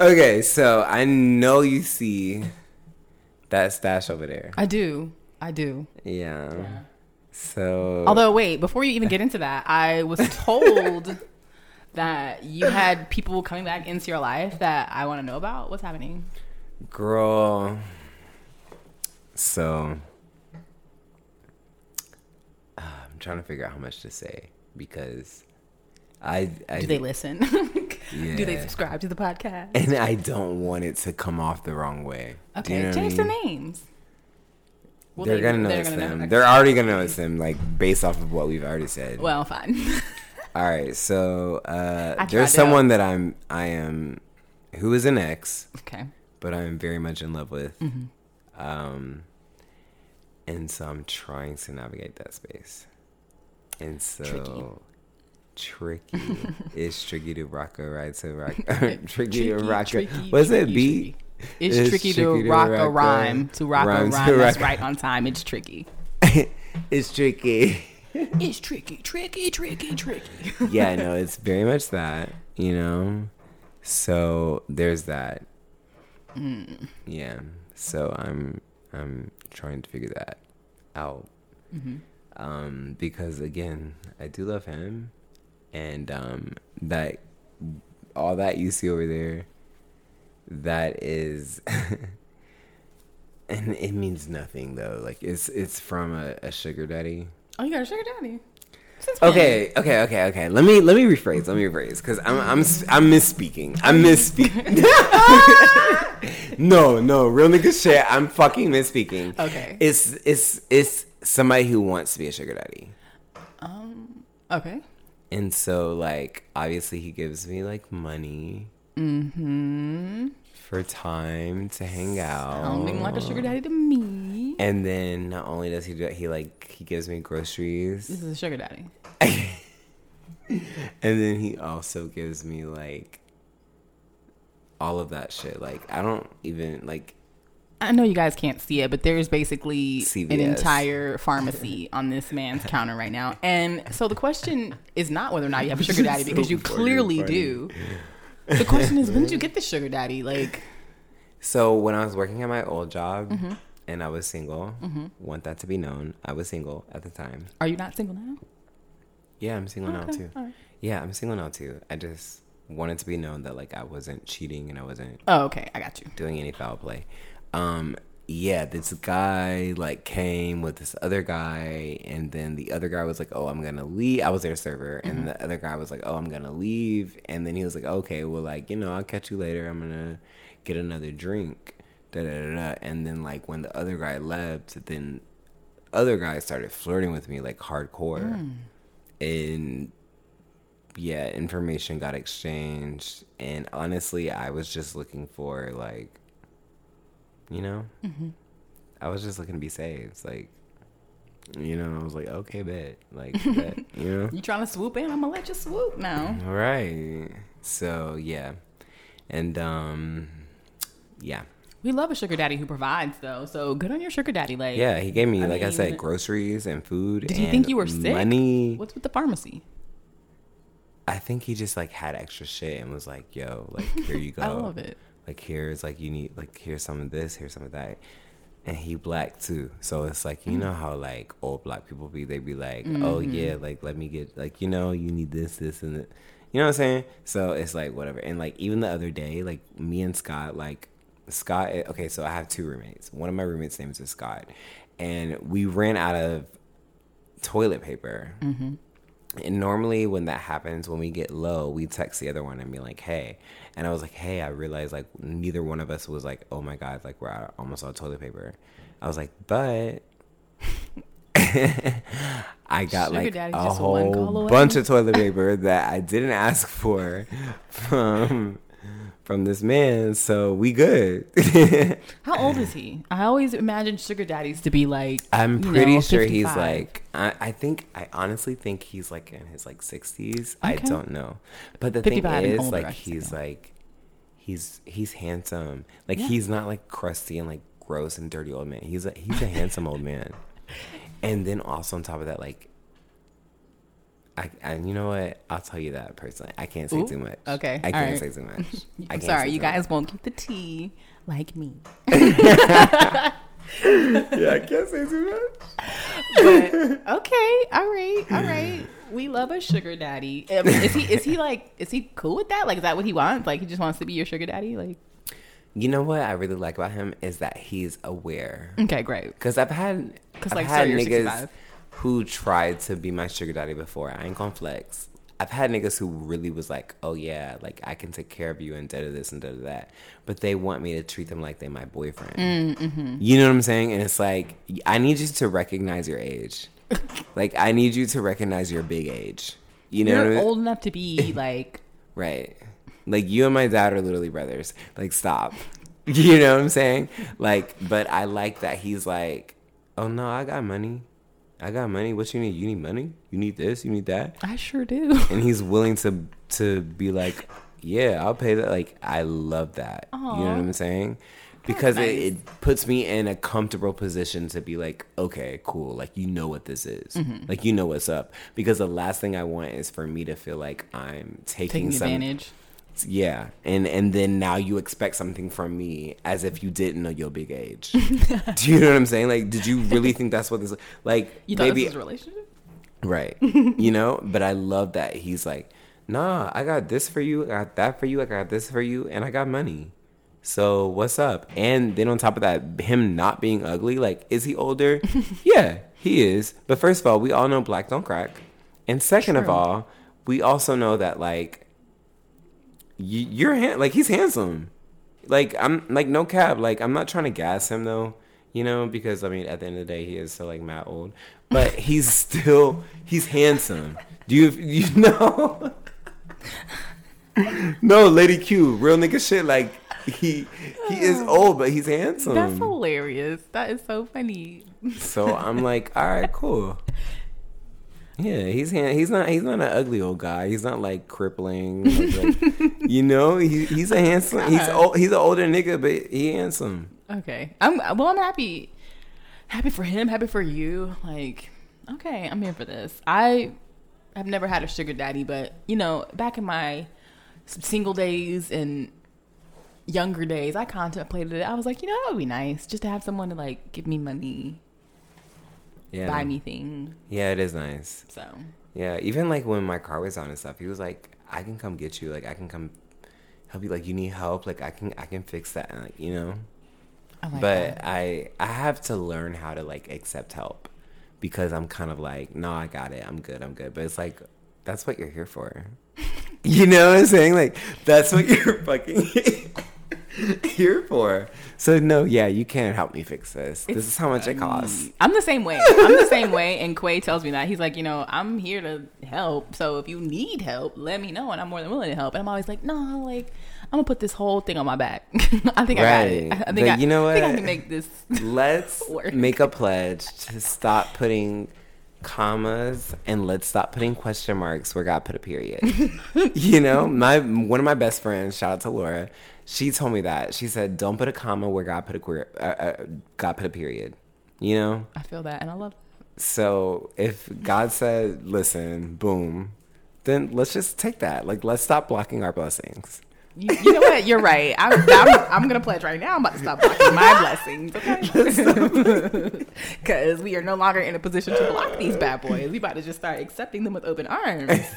S1: Okay, so I know you see that stash over there.
S2: I do. I do.
S1: Yeah. So
S2: Although, wait, before you even get into that, I was told that you had people coming back into your life that I want to know about. What's happening?
S1: girl so uh, I'm trying to figure out how much to say because I, I
S2: Do they listen? Do they subscribe to the podcast?
S1: and I don't want it to come off the wrong way.
S2: Okay,
S1: you know what I
S2: change
S1: mean?
S2: their names. Well,
S1: they're
S2: they-
S1: gonna know
S2: they're gonna
S1: them.
S2: know.
S1: They're already gonna know it's them, like based off of what we've already said.
S2: Well, fine.
S1: All right, so uh, there's someone that I'm, I am, who is an ex,
S2: okay.
S1: but I'm very much in love with,
S2: Mm-hmm.
S1: um, and so I'm trying to navigate that space, and so tricky. it's tricky to rock a right to rock, tricky, to rock a.
S2: tricky,
S1: What's it?
S2: tricky,
S1: Beat.
S2: tricky. It's, tricky, to rock a rhyme. To rock a
S1: rhyme
S2: rhyme
S1: to
S2: that's right on time. It's tricky.
S1: it's tricky.
S2: It's tricky, tricky, tricky, tricky.
S1: yeah, no, it's very much that, you know. So there's that.
S2: Mm.
S1: Yeah. So I'm I'm trying to figure that out.
S2: Mm-hmm.
S1: Um, because again, I do love him, and um, that all that you see over there, that is. And it means nothing though. Like it's it's from a, a sugar daddy.
S2: Oh, you got a sugar daddy.
S1: Okay, okay, okay, okay. Let me let me rephrase. Let me rephrase because I'm I'm I'm misspeaking. I'm misspeaking. no, no, real nigga shit. I'm fucking misspeaking.
S2: Okay.
S1: It's it's it's somebody who wants to be a sugar daddy,
S2: Um. Okay.
S1: and so like obviously he gives me like money
S2: Mm-hmm.
S1: for time to hang out.
S2: Sounding like a sugar daddy to me.
S1: And then not only does he do it, he like he gives me groceries.
S2: This is a sugar daddy.
S1: and then he also gives me like all of that shit. Like I don't even like
S2: I know you guys can't see it, but there's basically an entire pharmacy on this man's counter right now. And so the question is not whether or not you have a sugar daddy because you clearly
S1: funny.
S2: do. The question is when did you get the sugar daddy? Like,
S1: so when I was working at my old job
S2: Mm-hmm.
S1: and I was single, want that to be known. I was single at the time.
S2: are you not single now?
S1: Yeah, I'm single now too.
S2: right.
S1: Yeah, I'm single now too. I just wanted to be known that like I wasn't cheating and I wasn't
S2: Oh, okay, I got you.
S1: doing any foul play. Um, yeah, this guy like came with this other guy, and then the other guy was like, "Oh, I'm gonna leave." I was their server, and the other guy was like, "Oh, I'm gonna leave," and then he was like, "Okay, well, like you know, I'll catch you later. I'm gonna get another drink." Da da da da. And then like when the other guy left, then other guy started flirting with me like hardcore, and yeah, information got exchanged, and honestly, I was just looking for like, you know, I was just looking to be saved. Like, You know, I was like, okay, bet. Like, bet, you know?
S2: You trying to swoop in? I'm gonna let you swoop now.
S1: All right. So, yeah. And, um, yeah.
S2: We love a sugar daddy who provides, though. So good on your sugar daddy. Like,
S1: Yeah, he gave me,
S2: I
S1: like I said, groceries and food.
S2: Did he
S1: and
S2: think you were sick?
S1: Money.
S2: what's with the pharmacy?
S1: I think he just like had extra shit and was like, "Yo, like here you go.
S2: I love it.
S1: Like here's like you need like here's some of this, here's some of that." And he black too, so it's like
S2: Mm.
S1: you know how like old black people be. They be like,
S2: Mm-hmm.
S1: "Oh yeah, like let me get like you know you need this, this, and that." You know what I'm saying? So it's like whatever. And like even the other day, like me and Scott, like Scott. eh, Okay, so I have two roommates. One of my roommates' names is Scott, and we ran out of toilet paper. And normally when that happens, when we get low, we text the other one and be like, "Hey," and I was like, "Hey," I realized like neither one of us was like, "Oh my god," like we're out, almost out of toilet paper. I was like, but I got
S2: Sugar
S1: like a
S2: just one call
S1: whole bunch of toilet paper that I didn't ask for from from this man, so we good.
S2: How old is he? I always imagined sugar daddies to be like.
S1: I'm pretty
S2: know,
S1: sure he's like I, I think I honestly think he's like in his like sixties. I don't know. But the thing is
S2: older,
S1: like he's like he's he's handsome. Like
S2: Yeah.
S1: he's not like crusty and like gross and dirty old man. He's a he's a handsome old man. And then also on top of that, like I, and you know what? I'll tell you that personally. I can't say
S2: Ooh,
S1: too much.
S2: okay,
S1: I can't
S2: right.
S1: say too much.
S2: I'm sorry, you
S1: too much.
S2: guys won't get the tea like me.
S1: Yeah, I can't say too much.
S2: But okay, all right, all right. We love a sugar daddy. Mean, is he is he like is he cool with that? Like, is that what he wants? Like, he just wants to be your sugar daddy? Like,
S1: You know what I really like about him is that he's aware.
S2: okay, great.
S1: Because I've had,
S2: 'Cause,
S1: I've
S2: like,
S1: had
S2: so
S1: niggas
S2: 65.
S1: Who tried to be my sugar daddy before. I ain't gonna flex. I've had niggas who really was like, oh yeah, like I can take care of you and da da this and da da that. But they want me to treat them like they my boyfriend.
S2: Mm, mm-hmm.
S1: You know what I'm saying? And it's like, I need you to recognize your age. like, I need you to recognize your big age. You know what I
S2: You're
S1: mean?
S2: old enough to be like,
S1: Right. Like you and my dad are literally brothers. Like stop. You know what I'm saying? Like, but I like that he's like, oh no, I got money. I got money. What you need? You need money? You need this? You need that?
S2: I sure do.
S1: And he's willing to to be like, yeah, I'll pay that. Like, I love that. You know what I'm saying? Because
S2: nice.
S1: it, it puts me in a comfortable position to be like, okay, cool. Like, you know what this is.
S2: Mm-hmm.
S1: Like, you know what's up. Because the last thing I want is for me to feel like I'm taking,
S2: Taking
S1: some
S2: advantage.
S1: Yeah, and and then now you expect something from me as if you didn't know your big age. Do you know what I'm saying? Like, did you really think that's what this? Like,
S2: You thought
S1: maybe
S2: this was a relationship?
S1: right? you know, but I love that he's like, nah, I got this for you, I got that for you, I got this for you, and I got money. So what's up? And then on top of that, him not being ugly, like, is he older? yeah, he is. But first of all, we all know black don't crack. And second of all, we also know that like you're like he's handsome. Like I'm like no cap. Like I'm not trying to gas him though, you know, because I mean at the end of the day he is still like mad old, but he's still he's handsome. Do you you know? no, Lady Q, real nigga shit. Like he he is old, but he's handsome.
S2: That's hilarious. That is so funny.
S1: So I'm like, all right, cool. Yeah, he's he's not he's not an ugly old guy. He's not like crippling. like- like- you know, he, he's a oh, handsome. He's old, he's an older nigga, but he handsome.
S2: Okay. I'm well I'm happy happy for him, happy for you. Like, okay, I'm here for this. I have never had a sugar daddy, but you know, back in my single days and younger days, I contemplated it. I was like, you know, that would be nice just to have someone to like give me money,
S1: Yeah,
S2: buy me things.
S1: Yeah, it is nice.
S2: So
S1: Yeah, even like when my car was on and stuff, he was like, "I can come get you. Like, I can come help you. Like, you need help. Like, I can I can fix that. And, like, you know."
S2: Oh like
S1: but
S2: that.
S1: I I have to learn how to like accept help because I'm kind of like, no, I got it. I'm good. I'm good. But it's like that's what you're here for. you know what I'm saying? Like that's what you're fucking here for. So no, yeah, you can't help me fix this. this is how much it costs.
S2: I'm the same way. I'm the same way. And Quay tells me that. He's like, you know, I'm here to help. So if you need help, let me know. And I'm more than willing to help. And I'm always like, no, like, I'm gonna put this whole thing on my back. I think I got it. I think
S1: But
S2: I,
S1: you know
S2: I think I can make this.
S1: Let's
S2: Work.
S1: make a pledge to stop putting commas and let's stop putting question marks where God put a period. you know, my one of my best friends, shout out to Laura, she told me that. She said, "Don't put a comma where God put a queer, uh, uh, God put a period." You know,
S2: I feel that, and I love. That.
S1: So if God said, "Listen, boom," then let's just take that. Like, let's stop blocking our blessings.
S2: You, you know what? You're right. I'm, I'm, I'm gonna pledge right now. I'm about to stop blocking my blessings, okay? Because we are no longer in a position to block these bad boys. We about to just start accepting them with open arms.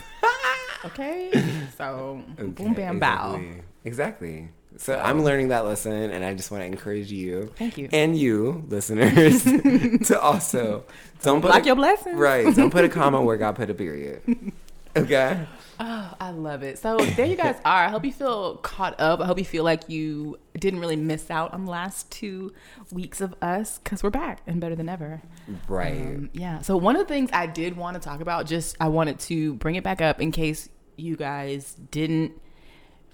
S2: Okay. So boom, bam, bow.
S1: Exactly. Exactly. So I'm learning that lesson, and I just want to encourage you.
S2: Thank you.
S1: And you, listeners, to also don't put
S2: block
S1: a,
S2: your blessings.
S1: Right. Don't put a comma where God put a period. Okay.
S2: Oh, I love it. So there you guys are. I hope you feel caught up. I hope you feel like you didn't really miss out on the last two weeks of us because we're back and better than ever.
S1: Right.
S2: Um, yeah. So one of the things I did want to talk about, just I wanted to bring it back up in case you guys didn't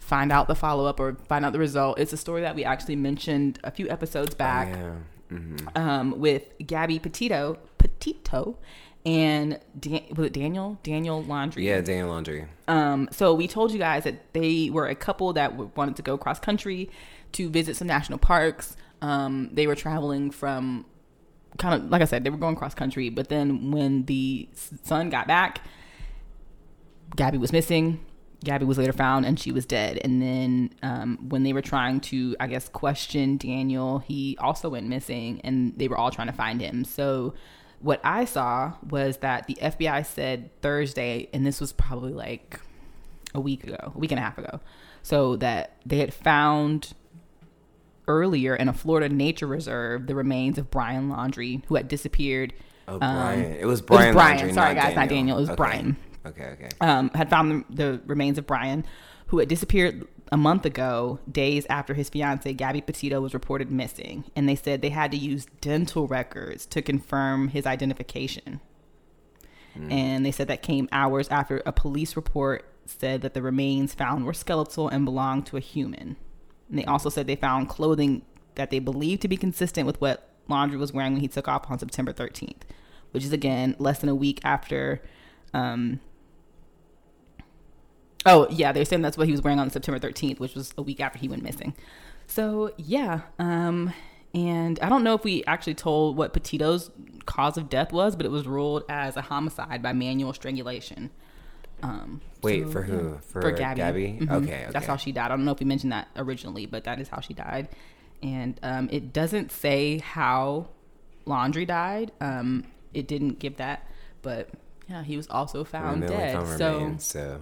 S2: find out the follow up or find out the result. It's a story that we actually mentioned a few episodes back
S1: yeah. hmm
S2: um, with Gabby Petito, Petito, and Dan- was it Daniel? Daniel Laundrie.
S1: Yeah. Daniel Laundrie.
S2: Um, so we told you guys that they were a couple that wanted to go cross country to visit some national parks. Um, they were traveling from kind of like I said, they were going cross country. But then when the son got back, Gabby was missing. Gabby was later found and she was dead. And then um, when they were trying to, I guess, question Daniel, he also went missing and they were all trying to find him. So what I saw was that the FBI said Thursday, and this was probably like a week ago, a week and a half ago, so that they had found earlier in a Florida nature reserve the remains of Brian Laundrie, who had disappeared.
S1: Oh,
S2: um,
S1: Brian. it was
S2: it was
S1: Brian.
S2: Brian. Sorry, guys, not Daniel. It was
S1: Okay.
S2: Brian
S1: Okay. Okay.
S2: um, had found the, the remains of Brian, who had disappeared a month ago, days after his fiancee Gabby Petito was reported missing. And they said they had to use dental records to confirm his identification. And they said that came hours after a police report said that the remains found were skeletal and belonged to a human. And they also said they found clothing that they believed to be consistent with what Laundrie was wearing when he took off on September 13th, which is again less than a week after. Um, oh, yeah, they're saying that's what he was wearing on September 13th, which was a week after he went missing. So, yeah. Um, and I don't know if we actually told what Petito's cause of death was, but it was ruled as a homicide by manual strangulation. Um,
S1: Wait
S2: so,
S1: for who?
S2: yeah.
S1: For,
S2: For Gabby.
S1: Gabby.
S2: Mhm.
S1: Okay. Okay.
S2: That's how she died. I don't know if we mentioned that originally, but that is how she died. And um, it doesn't say how Laundrie died. Um, it didn't give that, but yeah, he was also found dead. So
S1: remains, so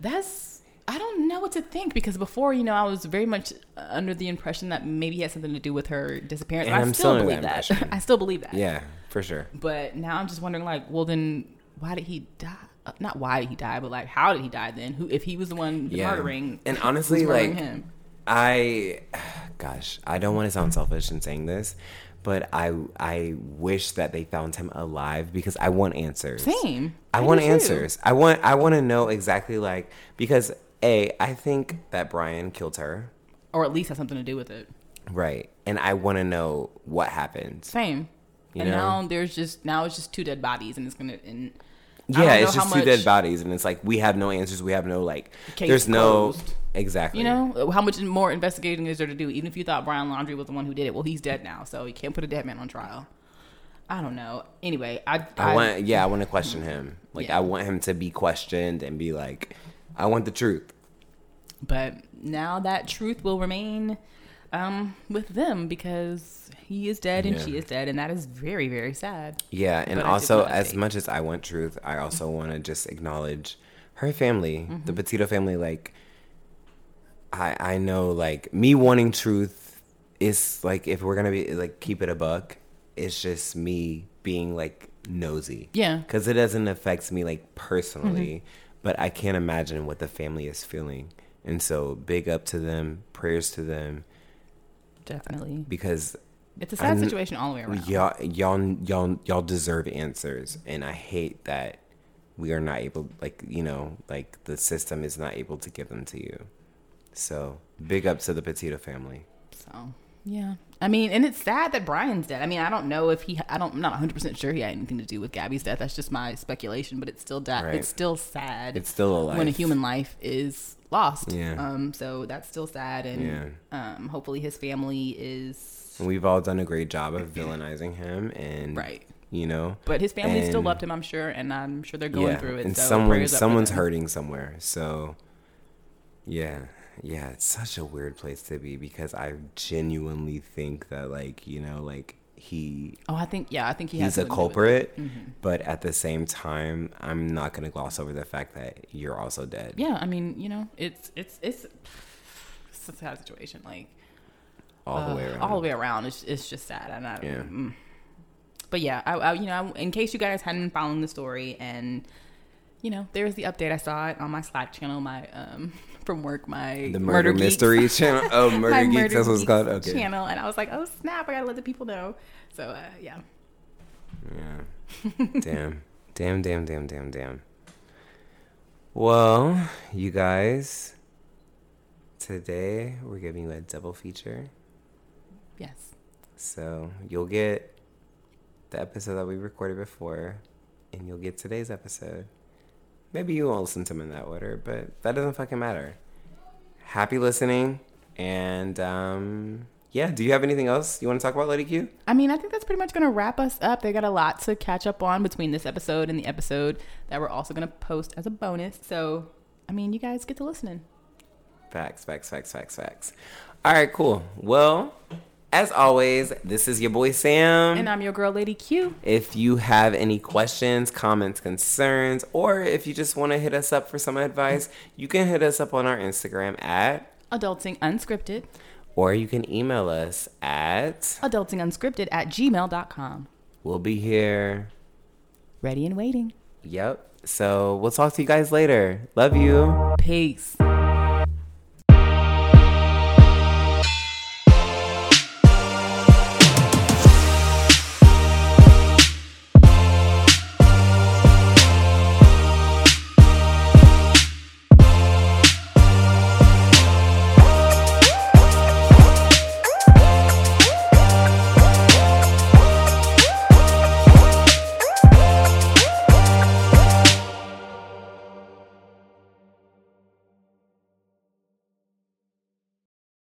S2: that's I don't know what to think because before, you know, I was very much under the impression that maybe it had something to do with her disappearance.
S1: And
S2: I
S1: I'm
S2: still
S1: still
S2: believe
S1: that
S2: that. I still believe that.
S1: yeah, for sure.
S2: But now I'm just wondering, like, well, then why did he die? Uh, Not why did he die, but like, how did he die? Then, who if he was the one
S1: Yeah.
S2: murdering?
S1: And honestly,
S2: murdering
S1: like,
S2: him?
S1: I, gosh, I don't want to sound selfish in saying this, but I I wish that they found him alive because I want answers.
S2: Same.
S1: I, want
S2: do too.
S1: answers. I want I want to know exactly like because a I think that Brian killed her,
S2: or at least has something to do with it.
S1: right? And I want to know what happened.
S2: Same.
S1: You
S2: and
S1: know?
S2: now there's just now it's just two dead bodies, and it's gonna and I
S1: Yeah, it's just
S2: how
S1: two dead bodies, and it's like we have no answers. We have no like.
S2: Case
S1: there's no
S2: closed.
S1: exactly.
S2: You know, how much more investigating is there to do? Even if you thought Brian Laundrie was the one who did it, well, he's dead now, so you can't put a dead man on trial. I don't know. Anyway, I
S1: I want yeah, I want to question him. Like
S2: Yeah.
S1: I want him to be questioned and be like, I want the truth.
S2: but now that truth will remain um, with them because he is dead and
S1: Yeah.
S2: she is dead, and that is very very sad.
S1: Yeah, and
S2: But
S1: also as much as I want truth, I also want to just acknowledge her family, the
S2: Mm-hmm.
S1: Petito family. Like, I I know like me wanting truth is like if we're gonna be like keep it a buck, it's just me being like nosy.
S2: Yeah.
S1: because it doesn't affect me like personally,
S2: Mm-hmm.
S1: but I can't imagine what the family is feeling, and so big up to them, prayers to them,
S2: Definitely,
S1: because
S2: it's a sad
S1: I'm-
S2: situation all the way around.
S1: y'all y'all y'all y'all deserve answers and i hate that we are not able like you know like the system is not able to give them to you So big up to the Petito family.
S2: So yeah, I mean, and it's sad that Brian's dead. I mean, I don't know if he, I don't, I'm not 100 percent sure he had anything to do with Gabby's death. That's just my speculation, but it's still da-
S1: Right.
S2: It's still sad.
S1: It's still a life.
S2: when a human life is lost.
S1: Yeah.
S2: Um. So that's still sad, and
S1: Yeah.
S2: um. Hopefully, his family is
S1: And We've all done a great job of villainizing him, and
S2: right.
S1: you know,
S2: But his family still loved him, I'm sure, and I'm sure they're going
S1: yeah,
S2: through it.
S1: and
S2: so
S1: someone,
S2: prayers up for
S1: someone's hurting somewhere. So, yeah, yeah, it's such a weird place to be because I genuinely think that, like, you know, like he
S2: Oh, I think yeah, I think he has
S1: he's a
S2: something to do with it.
S1: culprit, mm-hmm. but at the same time, I'm not gonna gloss over the fact that you're also dead.
S2: Yeah, I mean, you know, it's it's it's, it's a sad situation. Like
S1: all the
S2: uh,
S1: way around.
S2: all the way around. It's it's just sad, and I,
S1: Yeah.
S2: mm. But yeah, I, I you know, in case you guys hadn't followed the story, and you know, there's the update. I saw it on my Slack channel, my um from work, my
S1: The murder,
S2: Geeks-
S1: mystery channel. Oh, murder geeks.
S2: Murder
S1: That's what it's called. Okay.
S2: channel, and I was like, oh snap, I gotta let the people know. So uh, yeah,
S1: Yeah. damn. Damn, damn, damn, damn, damn. Well, you guys, today we're giving you a double feature.
S2: Yes,
S1: So you'll get the episode that we recorded before, and you'll get today's episode. Maybe you won't listen to them in that order, but that doesn't fucking matter. Happy listening, and um, yeah. Do you have anything else you want to talk about, Lady Q?
S2: I mean, I think that's pretty much gonna wrap us up. They got a lot to catch up on between this episode and the episode that we're also gonna post as a bonus. So, I mean, you guys get to listening.
S1: Facts, facts, facts, facts, facts. All right, cool. Well, as always, this is your boy Sam.
S2: And I'm your girl, Lady Q.
S1: if you have any questions, comments, concerns, or if you just want to hit us up for some advice, you can hit us up on our Instagram at,
S2: Adulting Unscripted.
S1: or you can email us at.
S2: Adultingunscripted at gmail.com.
S1: We'll be here.
S2: Ready and waiting.
S1: Yep. So we'll talk to you guys later. Love you.
S2: Peace.